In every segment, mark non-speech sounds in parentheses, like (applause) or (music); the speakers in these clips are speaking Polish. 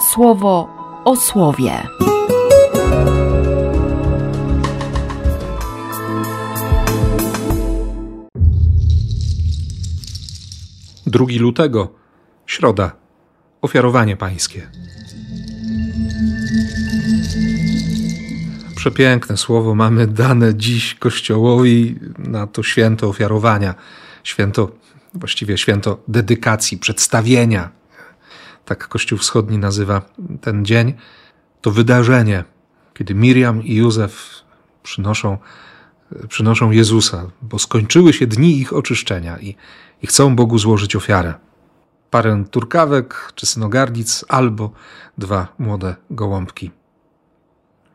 słowo o słowie. Drugi lutego, środa, ofiarowanie pańskie. Przepiękne słowo mamy dane dziś Kościołowi na to święto ofiarowania, święto, właściwie święto dedykacji, przedstawienia. Tak Kościół Wschodni nazywa ten dzień. To wydarzenie, kiedy Miriam i Józef przynoszą, przynoszą Jezusa, bo skończyły się dni ich oczyszczenia i, i chcą Bogu złożyć ofiarę. Parę turkawek czy synogardic albo dwa młode gołąbki.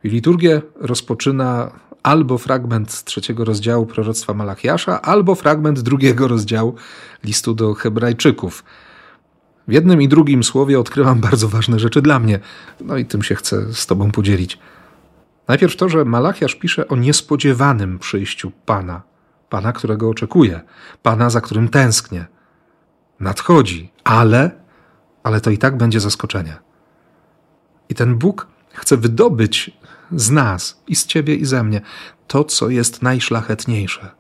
I liturgię rozpoczyna albo fragment trzeciego rozdziału proroctwa Malachiasza, albo fragment drugiego rozdziału listu do Hebrajczyków. W jednym i drugim słowie odkrywam bardzo ważne rzeczy dla mnie, no i tym się chcę z Tobą podzielić. Najpierw to, że Malachiasz pisze o niespodziewanym przyjściu Pana, Pana, którego oczekuję, Pana, za którym tęsknię. Nadchodzi, ale, ale to i tak będzie zaskoczenie. I ten Bóg chce wydobyć z nas i z ciebie i ze mnie to, co jest najszlachetniejsze.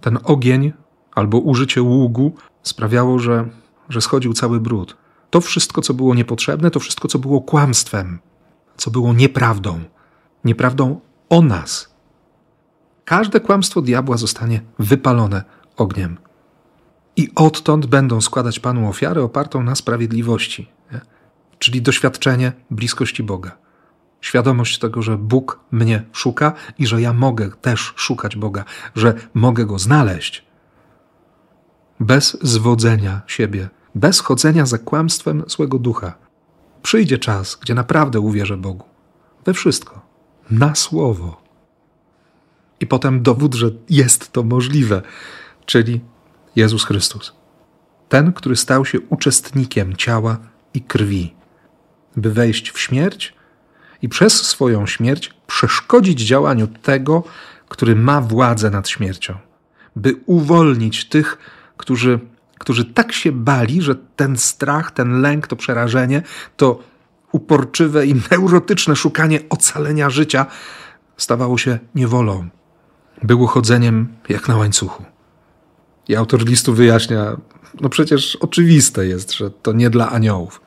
Ten ogień albo użycie ługu sprawiało, że, że schodził cały brud. To wszystko, co było niepotrzebne, to wszystko, co było kłamstwem, co było nieprawdą. Nieprawdą o nas. Każde kłamstwo diabła zostanie wypalone ogniem. I odtąd będą składać Panu ofiarę opartą na sprawiedliwości, nie? czyli doświadczenie bliskości Boga świadomość tego, że Bóg mnie szuka i że ja mogę też szukać Boga, że mogę go znaleźć. Bez zwodzenia siebie, bez chodzenia za kłamstwem złego ducha. Przyjdzie czas, gdzie naprawdę uwierzę Bogu. We wszystko. Na słowo. I potem dowód, że jest to możliwe, czyli Jezus Chrystus. Ten, który stał się uczestnikiem ciała i krwi, by wejść w śmierć i przez swoją śmierć przeszkodzić działaniu tego, który ma władzę nad śmiercią, by uwolnić tych, którzy, którzy tak się bali, że ten strach, ten lęk, to przerażenie, to uporczywe i (laughs) neurotyczne szukanie ocalenia życia stawało się niewolą, było chodzeniem jak na łańcuchu. I autor listu wyjaśnia, no przecież oczywiste jest, że to nie dla aniołów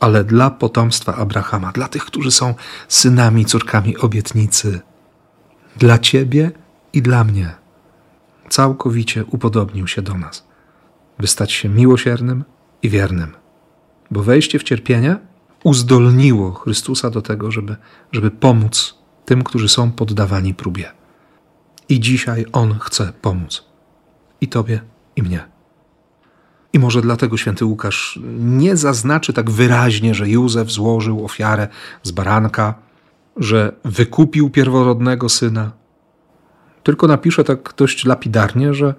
ale dla potomstwa Abrahama, dla tych, którzy są synami, córkami obietnicy, dla Ciebie i dla mnie. Całkowicie upodobnił się do nas, by stać się miłosiernym i wiernym, bo wejście w cierpienie uzdolniło Chrystusa do tego, żeby, żeby pomóc tym, którzy są poddawani próbie. I dzisiaj On chce pomóc i Tobie, i mnie. I może dlatego święty Łukasz nie zaznaczy tak wyraźnie, że Józef złożył ofiarę z baranka, że wykupił pierworodnego syna. Tylko napisze tak dość lapidarnie, że,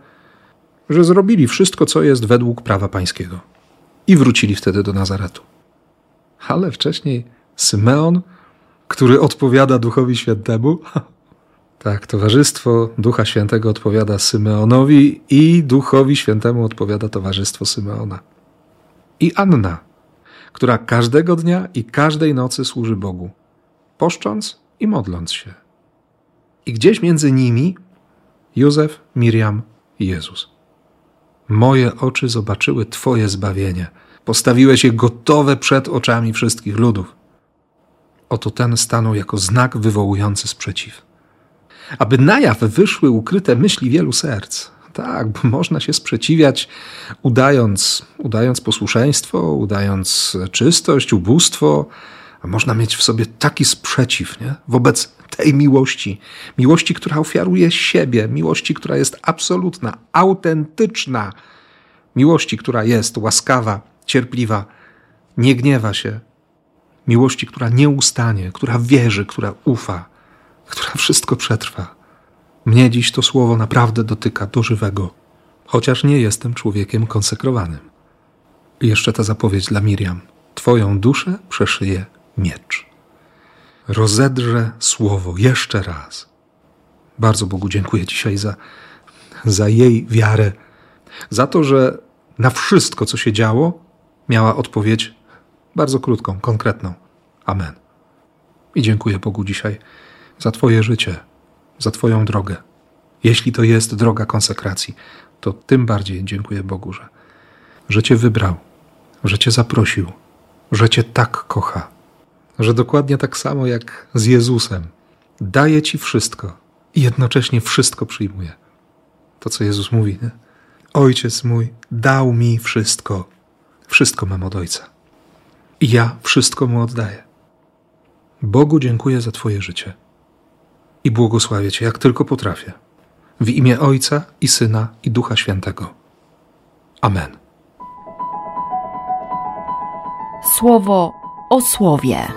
że zrobili wszystko, co jest według prawa pańskiego. I wrócili wtedy do Nazaretu. Ale wcześniej Symeon, który odpowiada Duchowi Świętemu, (laughs) Tak, Towarzystwo Ducha Świętego odpowiada Symeonowi i Duchowi Świętemu odpowiada Towarzystwo Symeona. I Anna, która każdego dnia i każdej nocy służy Bogu, poszcząc i modląc się. I gdzieś między nimi Józef, Miriam i Jezus. Moje oczy zobaczyły Twoje zbawienie. Postawiłeś je gotowe przed oczami wszystkich ludów. Oto ten stanął jako znak wywołujący sprzeciw aby na jaw wyszły ukryte myśli wielu serc. Tak, bo można się sprzeciwiać, udając, udając posłuszeństwo, udając czystość, ubóstwo, a można mieć w sobie taki sprzeciw nie? wobec tej miłości. Miłości, która ofiaruje siebie, miłości, która jest absolutna, autentyczna, miłości, która jest łaskawa, cierpliwa, nie gniewa się, miłości, która nie ustanie, która wierzy, która ufa która wszystko przetrwa. Mnie dziś to słowo naprawdę dotyka do żywego, chociaż nie jestem człowiekiem konsekrowanym. I jeszcze ta zapowiedź dla Miriam. Twoją duszę przeszyje miecz. Rozedrze słowo jeszcze raz. Bardzo Bogu dziękuję dzisiaj za, za jej wiarę, za to, że na wszystko, co się działo, miała odpowiedź bardzo krótką, konkretną. Amen. I dziękuję Bogu dzisiaj za Twoje życie, za Twoją drogę. Jeśli to jest droga konsekracji, to tym bardziej dziękuję Bogu, że, że Cię wybrał, że Cię zaprosił, że Cię tak kocha, że dokładnie tak samo jak z Jezusem daje Ci wszystko i jednocześnie wszystko przyjmuje. To, co Jezus mówi, nie? Ojciec mój dał mi wszystko. Wszystko mam od Ojca. I ja wszystko mu oddaję. Bogu dziękuję za Twoje życie i błogosławię Cię, jak tylko potrafię. W imię Ojca i Syna i Ducha Świętego. Amen. Słowo o słowie.